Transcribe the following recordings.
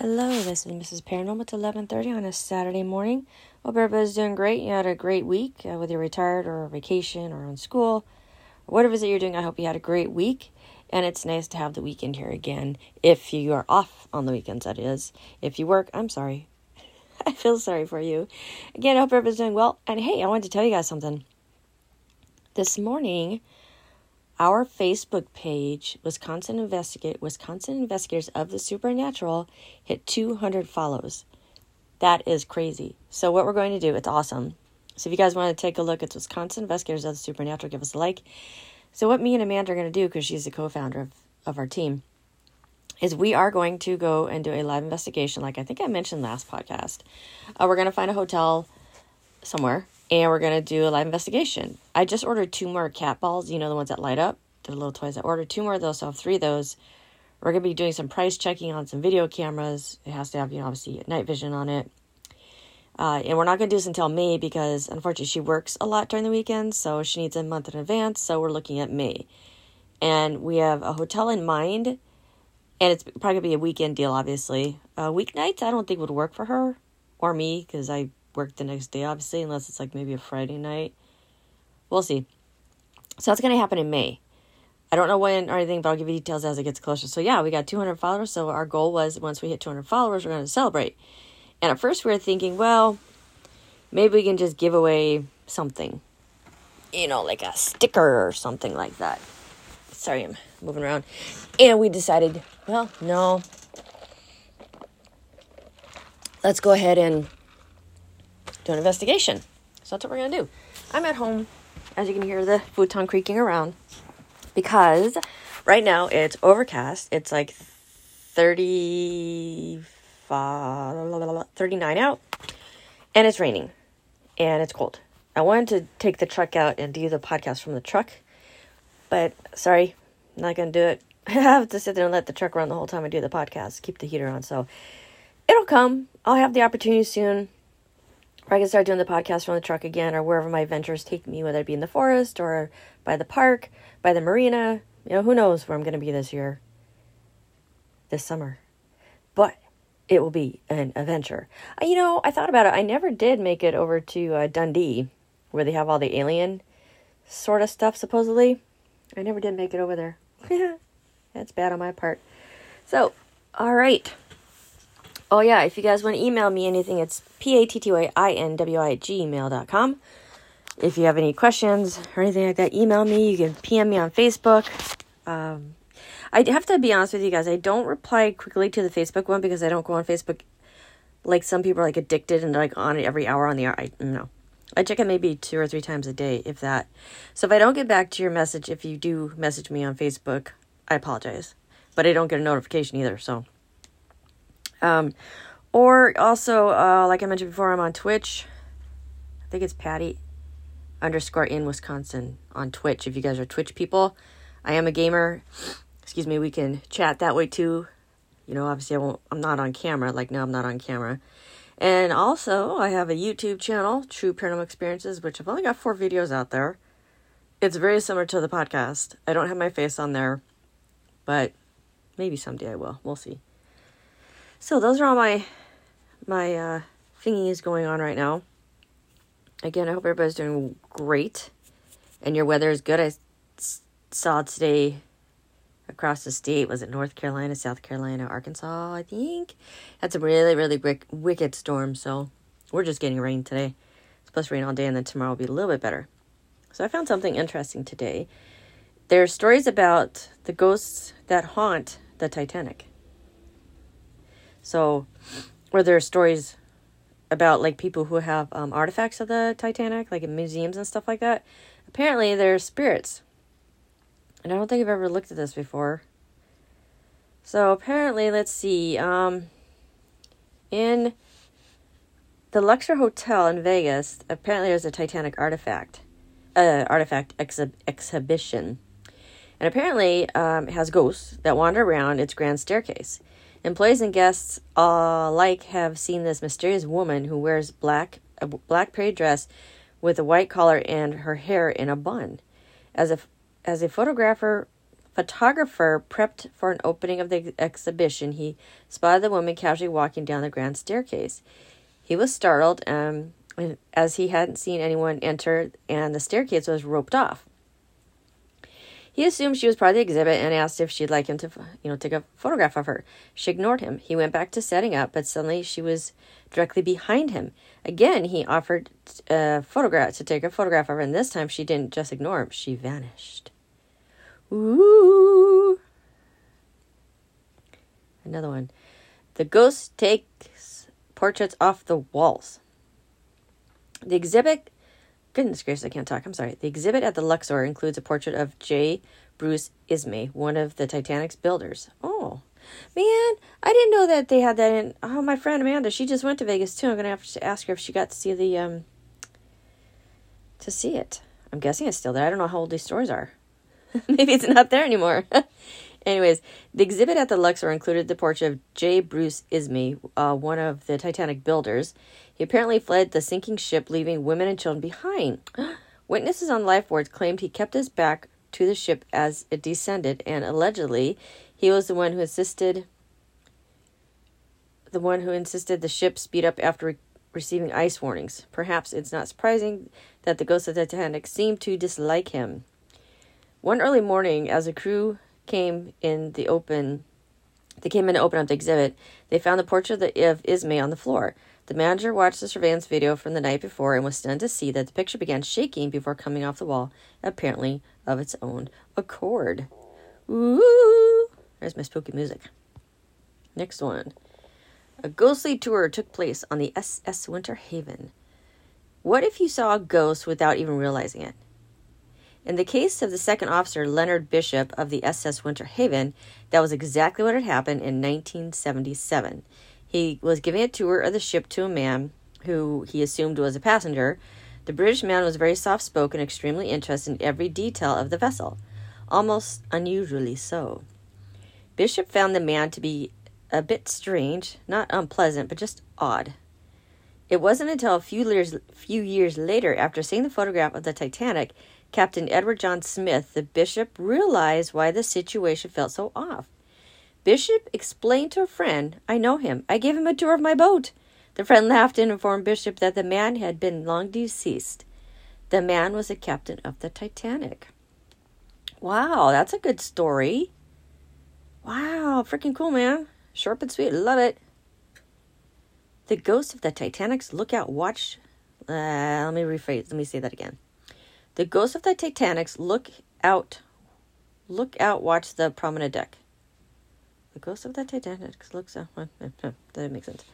Hello, this is Mrs. Paranormal. It's 11:30 on a Saturday morning. Hope everybody's doing great. You had a great week, uh, whether you're retired or on vacation or on school, or whatever it is that you're doing. I hope you had a great week, and it's nice to have the weekend here again. If you are off on the weekends, that is. If you work, I'm sorry. I feel sorry for you. Again, I hope everybody's doing well. And hey, I wanted to tell you guys something. This morning, our Facebook page, Wisconsin Investigate Wisconsin Investigators of the Supernatural, hit 200 follows. That is crazy. So what we're going to do, it's awesome. So if you guys want to take a look, it's Wisconsin Investigators of the Supernatural. Give us a like. So what me and Amanda are going to do, because she's the co-founder of, of our team, is we are going to go and do a live investigation, like I think I mentioned last podcast. Uh, we're going to find a hotel somewhere and we're gonna do a live investigation. I just ordered two more cat balls, you know the ones that light up, the little toys. I ordered two more of those, so I have three of those. We're gonna be doing some price checking on some video cameras. It has to have, you know, obviously night vision on it. Uh, and we're not gonna do this until May because unfortunately she works a lot during the weekends, so she needs a month in advance. So we're looking at May, and we have a hotel in mind, and it's probably gonna be a weekend deal. Obviously, uh, weeknights I don't think would work for her or me because I work the next day, obviously, unless it's like maybe a Friday night. We'll see. So that's going to happen in May. I don't know when or anything, but I'll give you details as it gets closer. So yeah, we got 200 followers. So our goal was once we hit 200 followers, we're going to celebrate. And at first we were thinking, well, maybe we can just give away something, you know, like a sticker or something like that. Sorry, I'm moving around. And we decided, well, no. Let's go ahead and do an investigation. So that's what we're going to do. I'm at home, as you can hear the futon creaking around, because right now it's overcast. It's like 35, 39 out, and it's raining, and it's cold. I wanted to take the truck out and do the podcast from the truck, but sorry, not going to do it. I have to sit there and let the truck run the whole time I do the podcast, keep the heater on. So it'll come. I'll have the opportunity soon I can start doing the podcast from the truck again or wherever my ventures take me, whether it be in the forest or by the park, by the marina. You know, who knows where I'm going to be this year, this summer. But it will be an adventure. Uh, you know, I thought about it. I never did make it over to uh, Dundee, where they have all the alien sort of stuff, supposedly. I never did make it over there. That's bad on my part. So, all right. Oh, yeah, if you guys want to email me anything, it's p-a-t-t-y-i-n-w-i at gmail.com. If you have any questions or anything like that, email me. You can PM me on Facebook. Um, I have to be honest with you guys. I don't reply quickly to the Facebook one because I don't go on Facebook like some people are like addicted and like on it every hour on the hour. I no. I check it maybe two or three times a day, if that. So if I don't get back to your message, if you do message me on Facebook, I apologize. But I don't get a notification either, so um, or also, uh, like I mentioned before, I'm on Twitch. I think it's Patty underscore in Wisconsin on Twitch. If you guys are Twitch people, I am a gamer. Excuse me, we can chat that way too. You know, obviously I won't I'm not on camera, like no, I'm not on camera. And also I have a YouTube channel, True Paranormal Experiences, which I've only got four videos out there. It's very similar to the podcast. I don't have my face on there, but maybe someday I will. We'll see. So those are all my my uh, thingies going on right now. Again, I hope everybody's doing great, and your weather is good. I saw today across the state. Was it North Carolina, South Carolina, Arkansas? I think had some really really wicked storms. So we're just getting rain today. It's supposed to rain all day, and then tomorrow will be a little bit better. So I found something interesting today. There are stories about the ghosts that haunt the Titanic. So, where there are stories about like people who have um, artifacts of the Titanic, like in museums and stuff like that. Apparently, they're spirits. And I don't think I've ever looked at this before. So apparently, let's see. Um, in the Luxor Hotel in Vegas, apparently there's a Titanic artifact, uh, artifact exhi- exhibition, and apparently um, has ghosts that wander around its grand staircase. Employees and guests alike have seen this mysterious woman who wears black a black period dress with a white collar and her hair in a bun. As a as a photographer photographer prepped for an opening of the exhibition, he spotted the woman casually walking down the grand staircase. He was startled um, as he hadn't seen anyone enter, and the staircase was roped off. He assumed she was part of the exhibit and asked if she'd like him to, you know, take a photograph of her. She ignored him. He went back to setting up, but suddenly she was directly behind him. Again, he offered a photograph to take a photograph of her, and this time she didn't just ignore him; she vanished. Ooh. Another one. The ghost takes portraits off the walls. The exhibit Goodness gracious, I can't talk. I'm sorry. The exhibit at the Luxor includes a portrait of J. Bruce Ismay, one of the Titanic's builders. Oh, man, I didn't know that they had that in. Oh, my friend Amanda, she just went to Vegas too. I'm gonna have to ask her if she got to see the um to see it. I'm guessing it's still there. I don't know how old these stores are. Maybe it's not there anymore. Anyways, the exhibit at the Luxor included the portrait of J. Bruce Ismay, uh, one of the Titanic builders. He apparently fled the sinking ship, leaving women and children behind. Witnesses on life boards claimed he kept his back to the ship as it descended, and allegedly, he was the one who insisted the one who insisted the ship speed up after re- receiving ice warnings. Perhaps it's not surprising that the ghost of the Titanic seemed to dislike him. One early morning, as the crew came in the open, they came in to open up the exhibit. They found the portrait of Ismay on the floor. The manager watched the surveillance video from the night before and was stunned to see that the picture began shaking before coming off the wall, apparently of its own accord. Ooh! There's my spooky music. Next one. A ghostly tour took place on the SS Winter Haven. What if you saw a ghost without even realizing it? In the case of the second officer, Leonard Bishop of the SS Winter Haven, that was exactly what had happened in 1977. He was giving a tour of the ship to a man who he assumed was a passenger. The British man was very soft spoken, extremely interested in every detail of the vessel, almost unusually so. Bishop found the man to be a bit strange, not unpleasant, but just odd. It wasn't until a few years, few years later, after seeing the photograph of the Titanic, Captain Edward John Smith, the bishop realized why the situation felt so off. Bishop explained to a friend, I know him. I gave him a tour of my boat. The friend laughed and informed Bishop that the man had been long deceased. The man was the captain of the Titanic. Wow, that's a good story. Wow, freaking cool, man. Sharp and sweet. Love it. The ghost of the Titanic's lookout watch. Uh, let me rephrase. Let me say that again. The ghost of the Titanic's look out. Look out. Watch the promenade deck. The ghost of the Titanic looks out. That makes sense.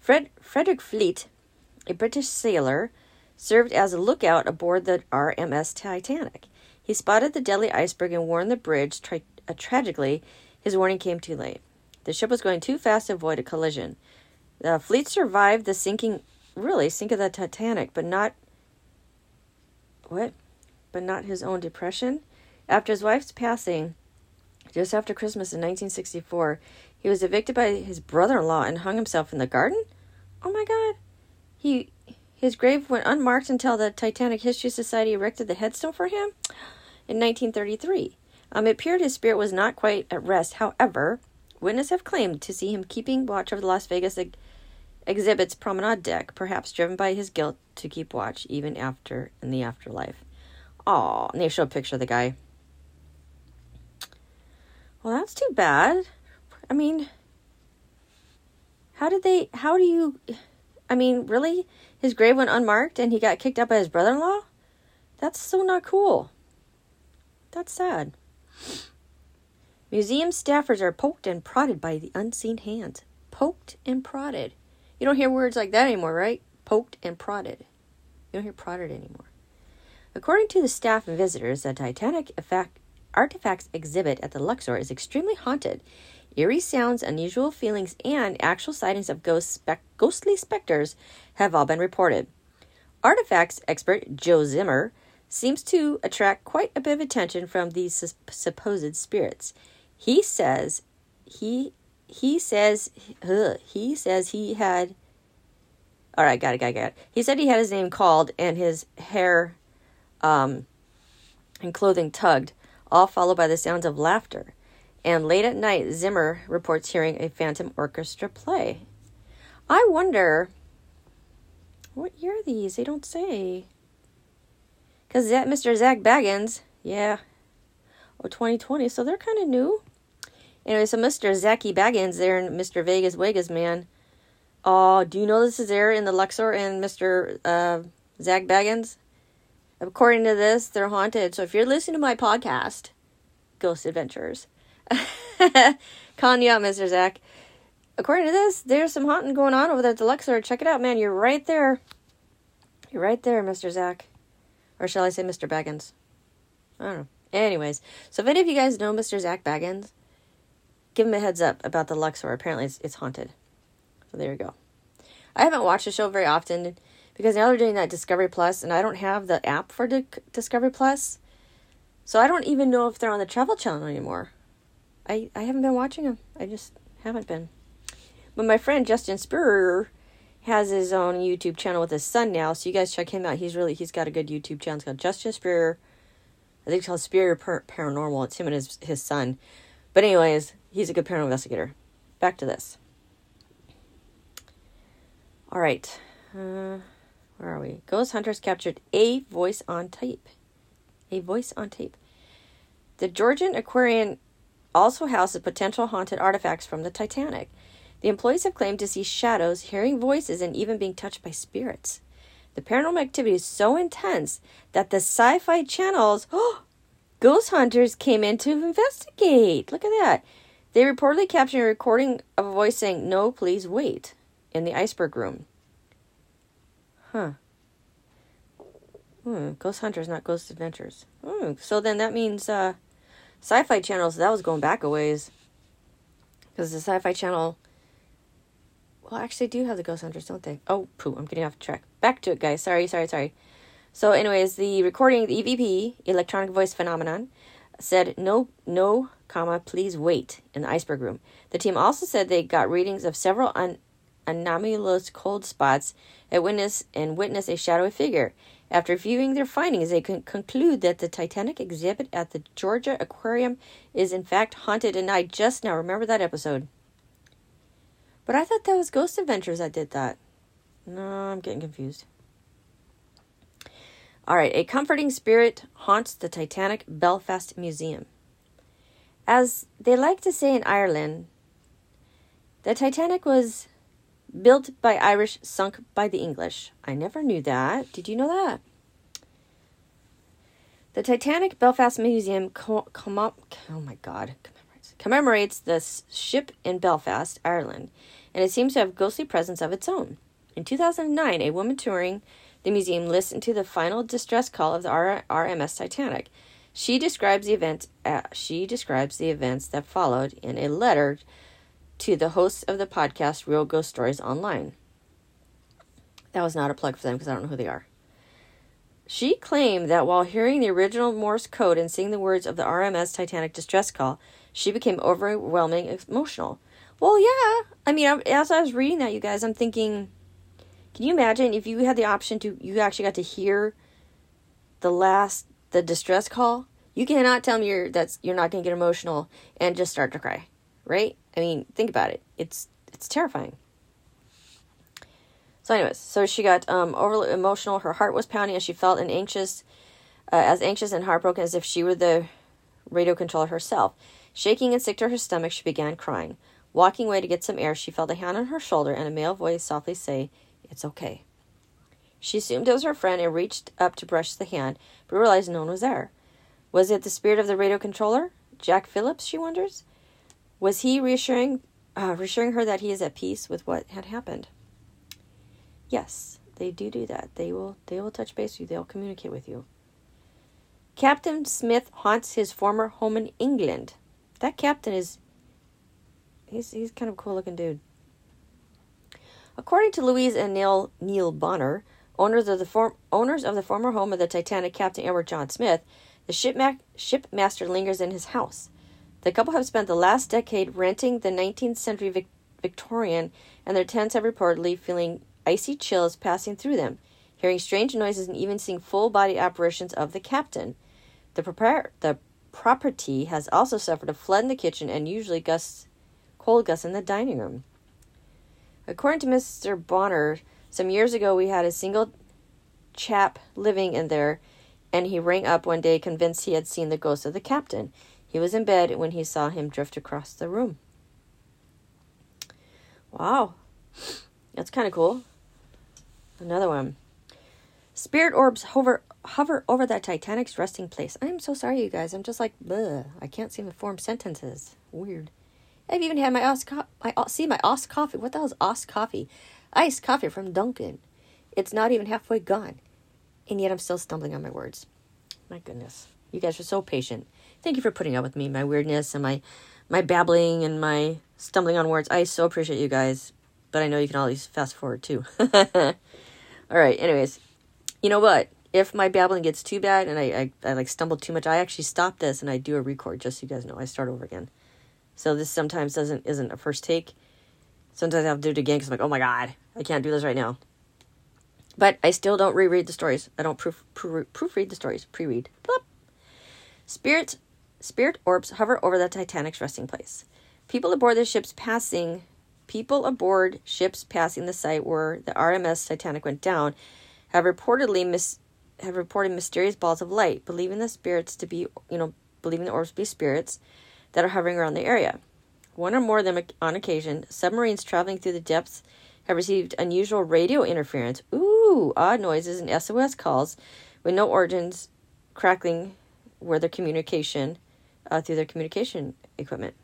Fred, Frederick Fleet, a British sailor, served as a lookout aboard the RMS Titanic. He spotted the deadly iceberg and warned the bridge. Tra- uh, tragically, his warning came too late. The ship was going too fast to avoid a collision. The fleet survived the sinking, really, sink of the Titanic, but not. What? But not his own depression? After his wife's passing, just after Christmas in 1964, he was evicted by his brother-in-law and hung himself in the garden. Oh my God! He his grave went unmarked until the Titanic History Society erected the headstone for him in 1933. Um, it appeared his spirit was not quite at rest. However, witnesses have claimed to see him keeping watch over the Las Vegas exhibit's promenade deck, perhaps driven by his guilt to keep watch even after in the afterlife. Aw, and they show a picture of the guy. Well, that's too bad. I mean, how did they, how do you, I mean, really? His grave went unmarked and he got kicked out by his brother in law? That's so not cool. That's sad. Museum staffers are poked and prodded by the unseen hands. Poked and prodded. You don't hear words like that anymore, right? Poked and prodded. You don't hear prodded anymore. According to the staff and visitors, the Titanic effect artifacts exhibit at the Luxor is extremely haunted. Eerie sounds, unusual feelings, and actual sightings of ghost ghostly specters have all been reported. Artifacts expert Joe Zimmer seems to attract quite a bit of attention from these su- supposed spirits. He says he he says ugh, he says he had all right, got it, got it, got it. He said he had his name called and his hair um, and clothing tugged all followed by the sounds of laughter. And late at night, Zimmer reports hearing a phantom orchestra play. I wonder what year are these? They don't say. Because that Mr. Zak Bagans yeah, or 2020, so they're kind of new. Anyway, so Mr. Zachy Bagans there and Mr. Vegas Vegas man. Oh, do you know this is there in the Luxor and Mr. Uh, Zak Bagans? According to this, they're haunted. So if you're listening to my podcast, Ghost Adventures, calling you out, Mr. Zach. According to this, there's some haunting going on over there at the Luxor. Check it out, man. You're right there. You're right there, Mr. Zach. Or shall I say Mr. Bagans? I don't know. Anyways, so if any of you guys know Mr. Zak Bagans, give him a heads up about the Luxor. Apparently, it's, it's haunted. So there you go. I haven't watched the show very often because now they're doing that Discovery Plus, and I don't have the app for Di- Discovery Plus, so I don't even know if they're on the Travel Channel anymore. I I haven't been watching them. I just haven't been. But my friend Justin Spurrier has his own YouTube channel with his son now, so you guys check him out. He's really he's got a good YouTube channel. It's called Justin Spurrier. I think it's called Spurrier Paranormal. It's him and his his son. But anyways, he's a good paranormal investigator. Back to this. All right. Uh, where are we? Ghost hunters captured a voice on tape. A voice on tape. The Georgian Aquarium also houses potential haunted artifacts from the Titanic. The employees have claimed to see shadows, hearing voices, and even being touched by spirits. The paranormal activity is so intense that the sci fi channels, oh, ghost hunters came in to investigate. Look at that. They reportedly captured a recording of a voice saying, No, please wait, in the iceberg room. Huh. Hmm, Ghost Hunters, not Ghost Adventures. Hmm, so then that means uh, Sci Fi Channel, so that was going back a ways. Because the Sci Fi Channel. Well, actually, do have the Ghost Hunters, don't they? Oh, poo, I'm getting off track. Back to it, guys. Sorry, sorry, sorry. So, anyways, the recording, the EVP, Electronic Voice Phenomenon, said no, no, comma, please wait in the iceberg room. The team also said they got readings of several un- anomalous cold spots at witness and witness a shadowy figure. After viewing their findings, they can conclude that the Titanic exhibit at the Georgia Aquarium is in fact haunted, and I just now remember that episode. But I thought that was Ghost Adventures that did that. No, I'm getting confused. All right, a comforting spirit haunts the Titanic Belfast Museum. As they like to say in Ireland, the Titanic was Built by Irish, sunk by the English. I never knew that. Did you know that? The Titanic Belfast Museum com- com- oh my god commemorates, commemorates the ship in Belfast, Ireland, and it seems to have ghostly presence of its own. In 2009, a woman touring the museum listened to the final distress call of the R- RMS Titanic. She describes the event. Uh, she describes the events that followed in a letter to the hosts of the podcast Real Ghost Stories Online. That was not a plug for them because I don't know who they are. She claimed that while hearing the original Morse code and seeing the words of the RMS Titanic distress call, she became overwhelming emotional. Well, yeah. I mean, as I was reading that, you guys, I'm thinking, can you imagine if you had the option to, you actually got to hear the last, the distress call? You cannot tell me you're that's you're not gonna get emotional and just start to cry, right? I mean, think about it. It's it's terrifying. So, anyways, so she got um, overly emotional. Her heart was pounding and she felt and anxious, uh, as anxious and heartbroken as if she were the radio controller herself. Shaking and sick to her stomach, she began crying. Walking away to get some air, she felt a hand on her shoulder and a male voice softly say, It's okay. She assumed it was her friend and reached up to brush the hand, but realized no one was there. Was it the spirit of the radio controller? Jack Phillips, she wonders? Was he reassuring, uh, reassuring her that he is at peace with what had happened? Yes, they do do that. They will they will touch base with you. They'll communicate with you. Captain Smith haunts his former home in England. That captain is he's he's kind of a cool looking dude. According to Louise and Neil Neil Bonner, owners of the form, owners of the former home of the Titanic Captain Edward John Smith, the shipma- shipmaster lingers in his house. The couple have spent the last decade renting the 19th century Vic- Victorian, and their tents have reportedly feeling icy chills passing through them, hearing strange noises, and even seeing full body apparitions of the captain. The, propri- the property has also suffered a flood in the kitchen and usually gusts, cold gusts in the dining room. According to Mr. Bonner, some years ago we had a single chap living in there, and he rang up one day convinced he had seen the ghost of the captain. He was in bed when he saw him drift across the room. Wow, that's kind of cool. Another one. Spirit orbs hover hover over that Titanic's resting place. I'm so sorry, you guys. I'm just like, bleh. I can't seem to form sentences. Weird. I've even had my Oz co- my see my Oz coffee. What the hell is Oz coffee? Iced coffee from Dunkin'. It's not even halfway gone, and yet I'm still stumbling on my words. My goodness, you guys are so patient. Thank you for putting up with me, my weirdness and my my babbling and my stumbling on words. I so appreciate you guys, but I know you can always fast forward too. All right. Anyways, you know what? If my babbling gets too bad and I, I, I like stumble too much, I actually stop this and I do a record just so you guys know. I start over again. So this sometimes doesn't isn't a first take. Sometimes I have to do it again because I'm like, oh my god, I can't do this right now. But I still don't reread the stories. I don't proof, proof proofread the stories. Pre-read. Spirits, spirit orbs hover over the Titanic's resting place. People aboard the ships passing, people aboard ships passing the site where the RMS Titanic went down, have reportedly mis- have reported mysterious balls of light, believing the spirits to be, you know, believing the orbs to be spirits that are hovering around the area. One or more of them on occasion, submarines traveling through the depths have received unusual radio interference. Ooh, odd noises and SOS calls with no origins crackling where their communication uh, through their communication equipment.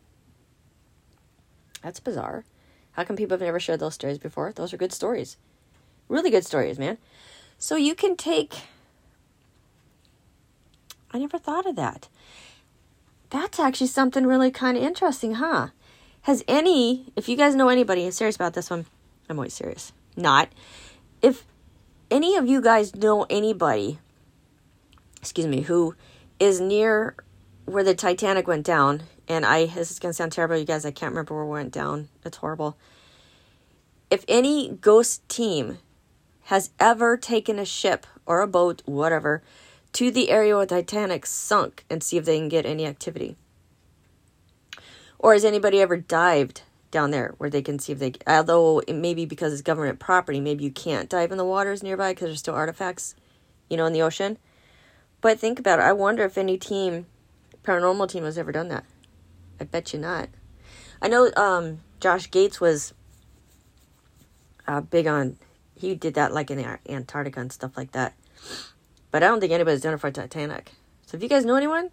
That's bizarre. How come people have never shared those stories before? Those are good stories. Really good stories, man. So you can take. I never thought of that. That's actually something really kind of interesting, huh? Has any, if you guys know anybody, serious about this one, I'm always serious. Not. If any of you guys know anybody, excuse me, who is near where the Titanic went down, and I, this is going to sound terrible, you guys, I can't remember where it went down. It's horrible. If any ghost team has ever taken a ship or a boat, whatever, to the area where Titanic sunk and see if they can get any activity. Or has anybody ever dived down there where they can see if they, although it may be because it's government property, maybe you can't dive in the waters nearby because there's still artifacts, you know, in the ocean. But think about it. I wonder if any team, paranormal team, has ever done that. I bet you not. I know um, Josh Gates was uh, big on, he did that like in Antarctica and stuff like that. But I don't think anybody's done it for Titanic. So if you guys know anyone,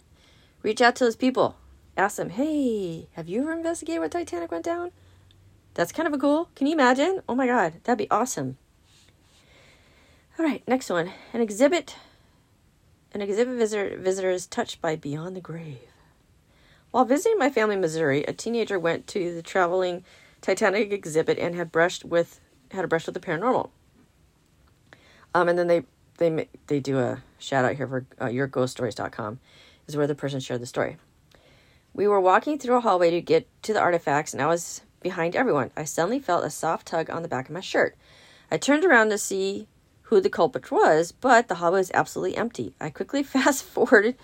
reach out to those people. Ask them, hey, have you ever investigated where Titanic went down? That's kind of a cool. Can you imagine? Oh my god, that'd be awesome. All right, next one. An exhibit. An exhibit visitor, visitor is touched by Beyond the Grave. While visiting my family in Missouri, a teenager went to the traveling Titanic exhibit and had brushed with had a brush with the paranormal. Um, and then they they they do a shout out here for uh, yourghoststories.com is where the person shared the story. We were walking through a hallway to get to the artifacts, and I was behind everyone. I suddenly felt a soft tug on the back of my shirt. I turned around to see who the culprit was, but the hallway was absolutely empty. I quickly fast forwarded,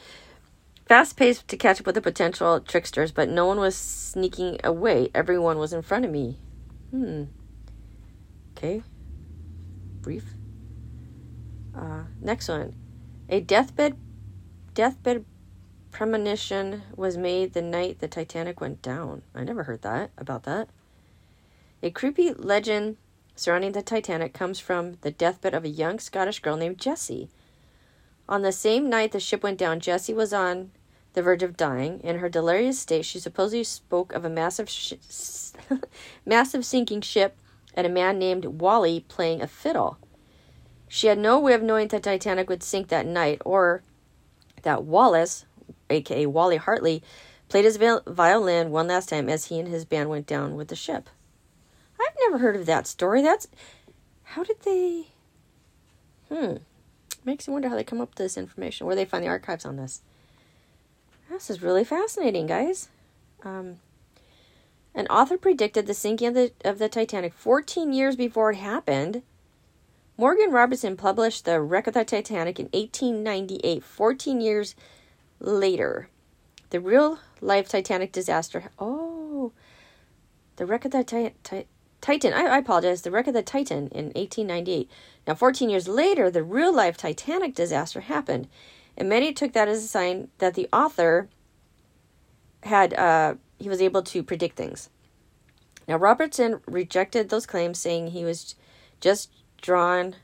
fast paced to catch up with the potential tricksters, but no one was sneaking away. Everyone was in front of me. Hmm. Okay. Brief. Uh, next one. A deathbed deathbed premonition was made the night the Titanic went down. I never heard that about that. A creepy legend surrounding the Titanic comes from the deathbed of a young Scottish girl named Jessie. On the same night the ship went down, Jessie was on the verge of dying. In her delirious state, she supposedly spoke of a massive, sh- massive sinking ship and a man named Wally playing a fiddle. She had no way of knowing that Titanic would sink that night or that Wallace, aka Wally Hartley, played his violin one last time as he and his band went down with the ship. I've never heard of that story. That's how did they Hmm. Makes me wonder how they come up with this information, where they find the archives on this. This is really fascinating, guys. Um, an author predicted the sinking of the, of the Titanic 14 years before it happened Morgan Robertson published The Wreck of the Titanic in 1898, 14 years later. The real life Titanic disaster. Oh, the wreck of the ti- ti- Titan. I, I apologize. The wreck of the Titan in 1898. Now, 14 years later, the real life Titanic disaster happened, and many took that as a sign that the author had uh, he was able to predict things. Now, Robertson rejected those claims, saying he was just drawn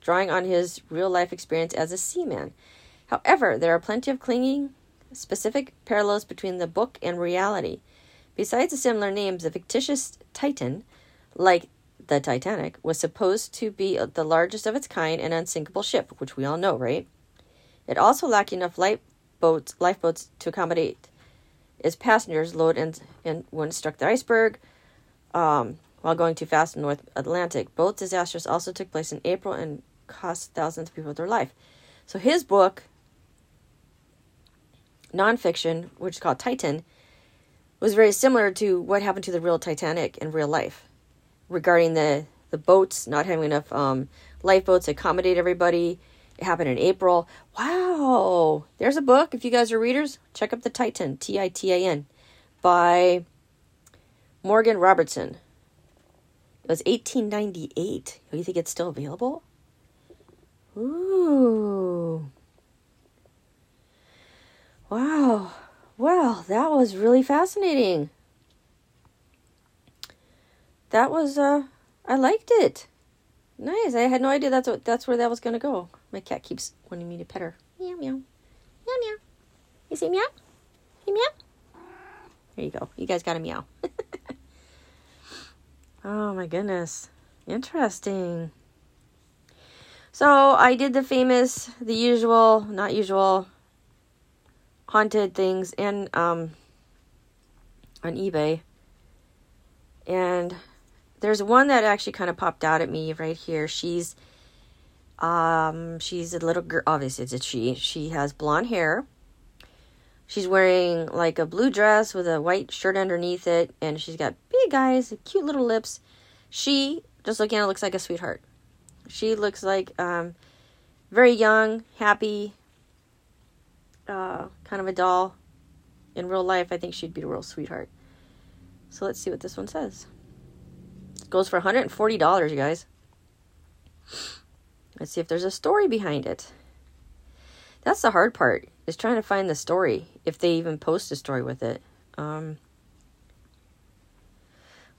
drawing on his real life experience as a seaman. However, there are plenty of clinging specific parallels between the book and reality. Besides the similar names, the fictitious Titan, like the Titanic, was supposed to be the largest of its kind and unsinkable ship, which we all know, right? It also lacked enough lifeboats, lifeboats to accommodate its passengers load and, and when struck the iceberg um, while going too fast in North Atlantic. Both disasters also took place in April and cost thousands of people their life. So his book, nonfiction, which is called Titan, was very similar to what happened to the real Titanic in real life regarding the, the boats not having enough um, lifeboats to accommodate everybody. It happened in April. Wow. There's a book. If you guys are readers, check up The Titan, T I T A N, by Morgan Robertson. It was 1898. Do you think it's still available? Ooh. Wow. Well, that was really fascinating. That was uh I liked it. Nice. I had no idea that's what that's where that was gonna go. My cat keeps wanting me to pet her. Meow meow. Meow meow. You say meow? Hey meow? There you go. You guys got a meow. oh my goodness. Interesting. So I did the famous, the usual, not usual, haunted things and um on eBay. And there's one that actually kind of popped out at me right here. She's um she's a little girl obviously it's a she. She has blonde hair. She's wearing like a blue dress with a white shirt underneath it and she's got big eyes, cute little lips. She just looking at it looks like a sweetheart. She looks like um, very young, happy, uh, kind of a doll. In real life, I think she'd be a real sweetheart. So let's see what this one says. It goes for $140, you guys. Let's see if there's a story behind it. That's the hard part, is trying to find the story, if they even post a story with it. Um,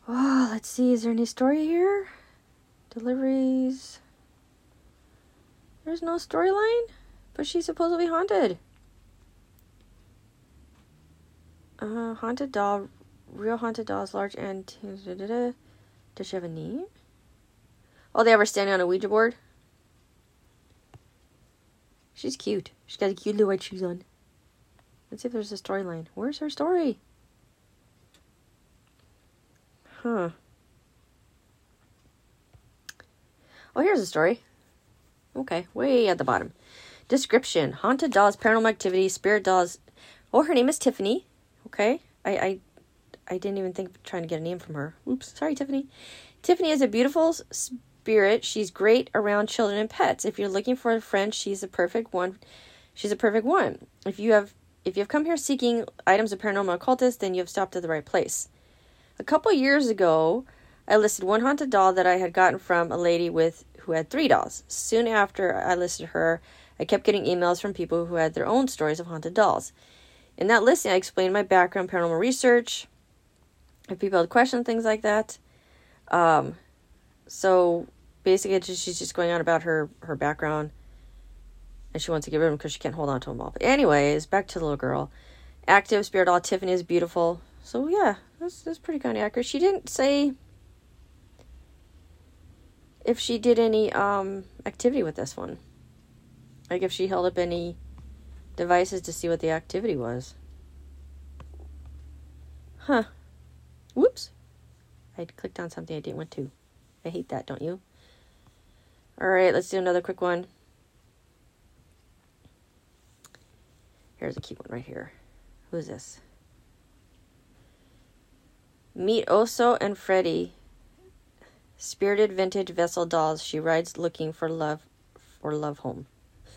oh, let's see, is there any story here? Deliveries. There's no storyline, but she's supposedly haunted. Uh, haunted doll, real haunted dolls, large and. Does she have a name? Oh, they have her standing on a Ouija board. She's cute. She's got a cute little white shoes on. Let's see if there's a storyline. Where's her story? Huh. Oh, here's a story. Okay, way at the bottom. Description: Haunted dolls, paranormal activity, spirit dolls. Oh, her name is Tiffany. Okay, I I, I didn't even think of trying to get a name from her. Oops, sorry, Tiffany. Tiffany is a beautiful spirit. She's great around children and pets. If you're looking for a friend, she's a perfect one. She's a perfect one. If you have if you have come here seeking items of paranormal occultists, then you have stopped at the right place. A couple years ago, I listed one haunted doll that I had gotten from a lady with who had three dolls. Soon after I listed her, I kept getting emails from people who had their own stories of haunted dolls. In that listing, I explained my background, paranormal research. If people had questions, things like that. Um, so basically, she's just going on about her her background, and she wants to get rid of them because she can't hold on to them all. But anyways, back to the little girl. Active spirit doll Tiffany is beautiful. So yeah, that's that's pretty kind of accurate. She didn't say if she did any um, activity with this one. Like if she held up any devices to see what the activity was. Huh. Whoops. I clicked on something I didn't want to. I hate that, don't you? Alright, let's do another quick one. Here's a cute one right here. Who's this? Meet Oso and Freddy Spirited vintage vessel dolls. She rides looking for love for love home.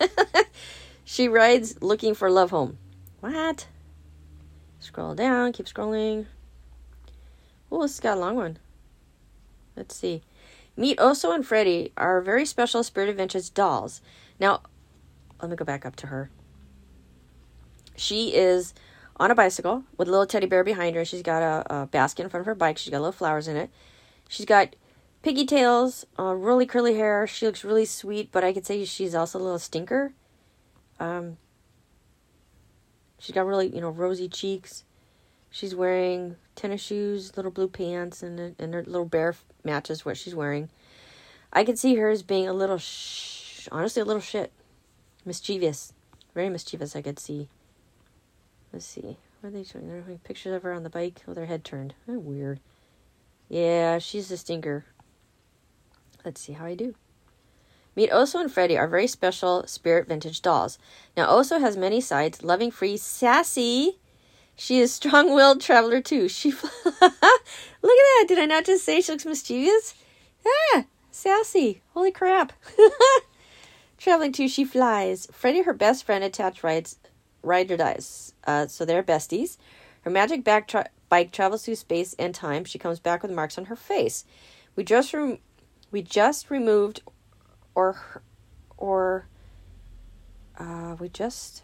she rides looking for love home. What? Scroll down, keep scrolling. Oh, this got a long one. Let's see. Meet Oso and Freddy our very special Spirit Adventures dolls. Now, let me go back up to her. She is on a bicycle with a little teddy bear behind her. She's got a, a basket in front of her bike. She's got little flowers in it. She's got piggy tails, uh, really curly hair. She looks really sweet, but I could say she's also a little stinker. Um, she's got really, you know, rosy cheeks. She's wearing tennis shoes, little blue pants, and and her little bear matches what she's wearing. I could see her as being a little, sh- honestly, a little shit, mischievous, very mischievous. I could see. Let's see. What are they showing? They're showing pictures of her on the bike with her head turned. Oh, weird. Yeah, she's a stinker. Let's see how I do. Meet Oso and Freddy are very special spirit vintage dolls. Now, Oso has many sides loving, free, sassy. She is strong willed traveler too. She. Look at that. Did I not just say she looks mischievous? Ah, sassy. Holy crap. Traveling too, she flies. Freddy, her best friend, attached rides, rider dies. Uh, so they're besties. Her magic back tra- bike travels through space and time. She comes back with marks on her face. We just rem- we just removed or or uh, we just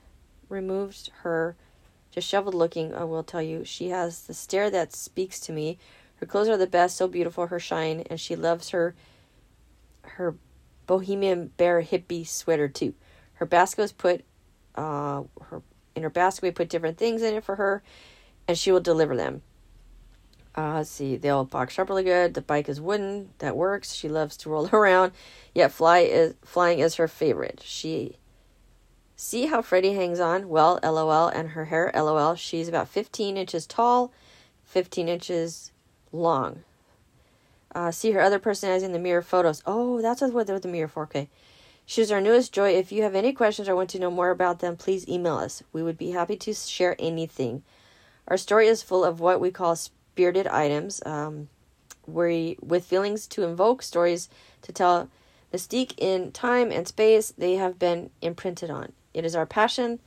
removed her. Disheveled looking i will tell you. She has the stare that speaks to me. Her clothes are the best so beautiful her shine and she loves her her bohemian bear hippie sweater too. Her basket was put uh her in her basket we put different things in it for her and she will deliver them uh, let's see, they'll box up really good. The bike is wooden, that works. She loves to roll around, yet fly is flying is her favorite. She see how Freddie hangs on. Well, lol, and her hair, lol. She's about 15 inches tall, 15 inches long. Uh, see her other personalizing the mirror photos. Oh, that's what the mirror for. Okay. She's our newest joy. If you have any questions or want to know more about them, please email us. We would be happy to share anything. Our story is full of what we call spirited items, um, we, with feelings to invoke, stories to tell, mystique in time and space they have been imprinted on. It is our passion,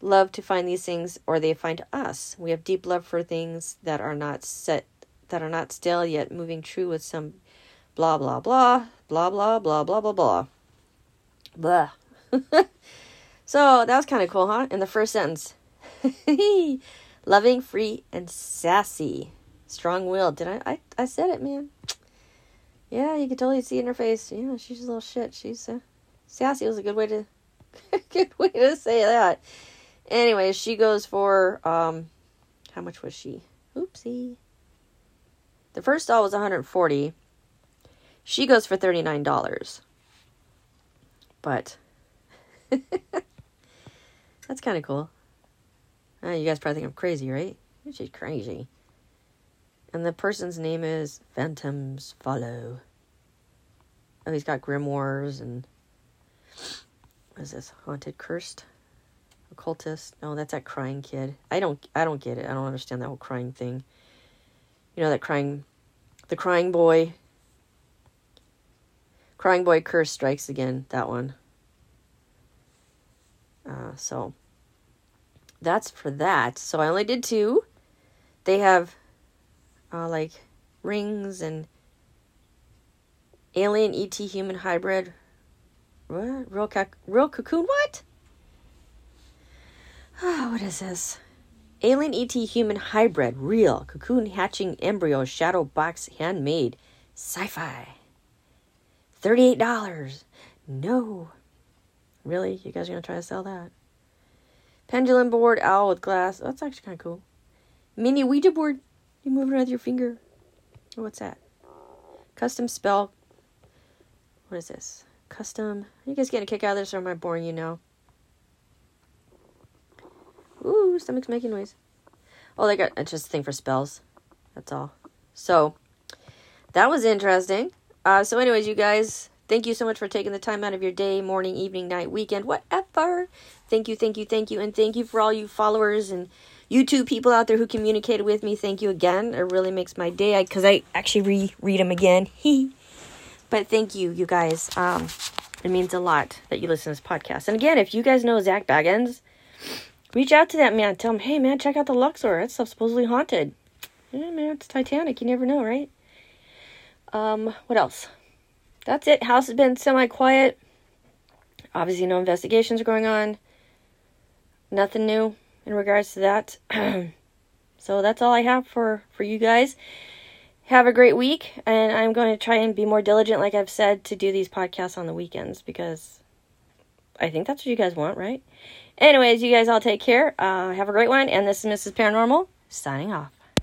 love to find these things, or they find us. We have deep love for things that are not set, that are not still yet moving true with some blah blah blah blah blah blah blah blah blah blah. so that was kind of cool, huh? In the first sentence. Loving, free, and sassy. Strong willed. Did I, I? I said it, man. Yeah, you can totally see in her face. Yeah, she's a little shit. She's uh, sassy. Was a good way to, good way to say that. Anyways, she goes for um, how much was she? Oopsie. The first doll was 140. She goes for $39. But that's kind of cool. Uh, you guys probably think I'm crazy, right? She's crazy. And the person's name is Phantoms Follow. Oh, he's got grimoires and what is this? Haunted, cursed, occultist. No, that's that crying kid. I don't, I don't get it. I don't understand that whole crying thing. You know that crying, the crying boy. Crying boy curse strikes again. That one. Uh, so that's for that. So I only did two. They have uh, like rings and alien ET human hybrid. What? Real, ca- real cocoon? What? Oh, what is this? Alien ET human hybrid, real cocoon hatching embryo shadow box handmade, sci-fi. Thirty-eight dollars. No, really? You guys are gonna try to sell that? Pendulum board, owl with glass. That's actually kind of cool. Mini Ouija board. You move it with your finger. What's that? Custom spell. What is this? Custom. You guys getting a kick out of this or am I boring you now? Ooh, stomach's making noise. Oh, they got it's just a thing for spells. That's all. So that was interesting. Uh, so, anyways, you guys, thank you so much for taking the time out of your day, morning, evening, night, weekend, whatever. Thank you, thank you, thank you, and thank you for all you followers and YouTube people out there who communicated with me. Thank you again. It really makes my day because I, I, actually reread them again. but thank you, you guys. Um, it means a lot that you listen to this podcast. And again, if you guys know Zak Bagans reach out to that man. Tell him, hey man, check out the Luxor. That stuff's supposedly haunted. Yeah, man, it's Titanic. You never know, right? Um, what else? That's it. House has been semi quiet. Obviously, no investigations are going on. Nothing new in regards to that. so that's all I have for for you guys. Have a great week, and I'm going to try and be more diligent, like I've said, to do these podcasts on the weekends because I think that's what you guys want, right? Anyways, you guys all take care. Uh, have a great one, and this is Mrs. Paranormal signing off.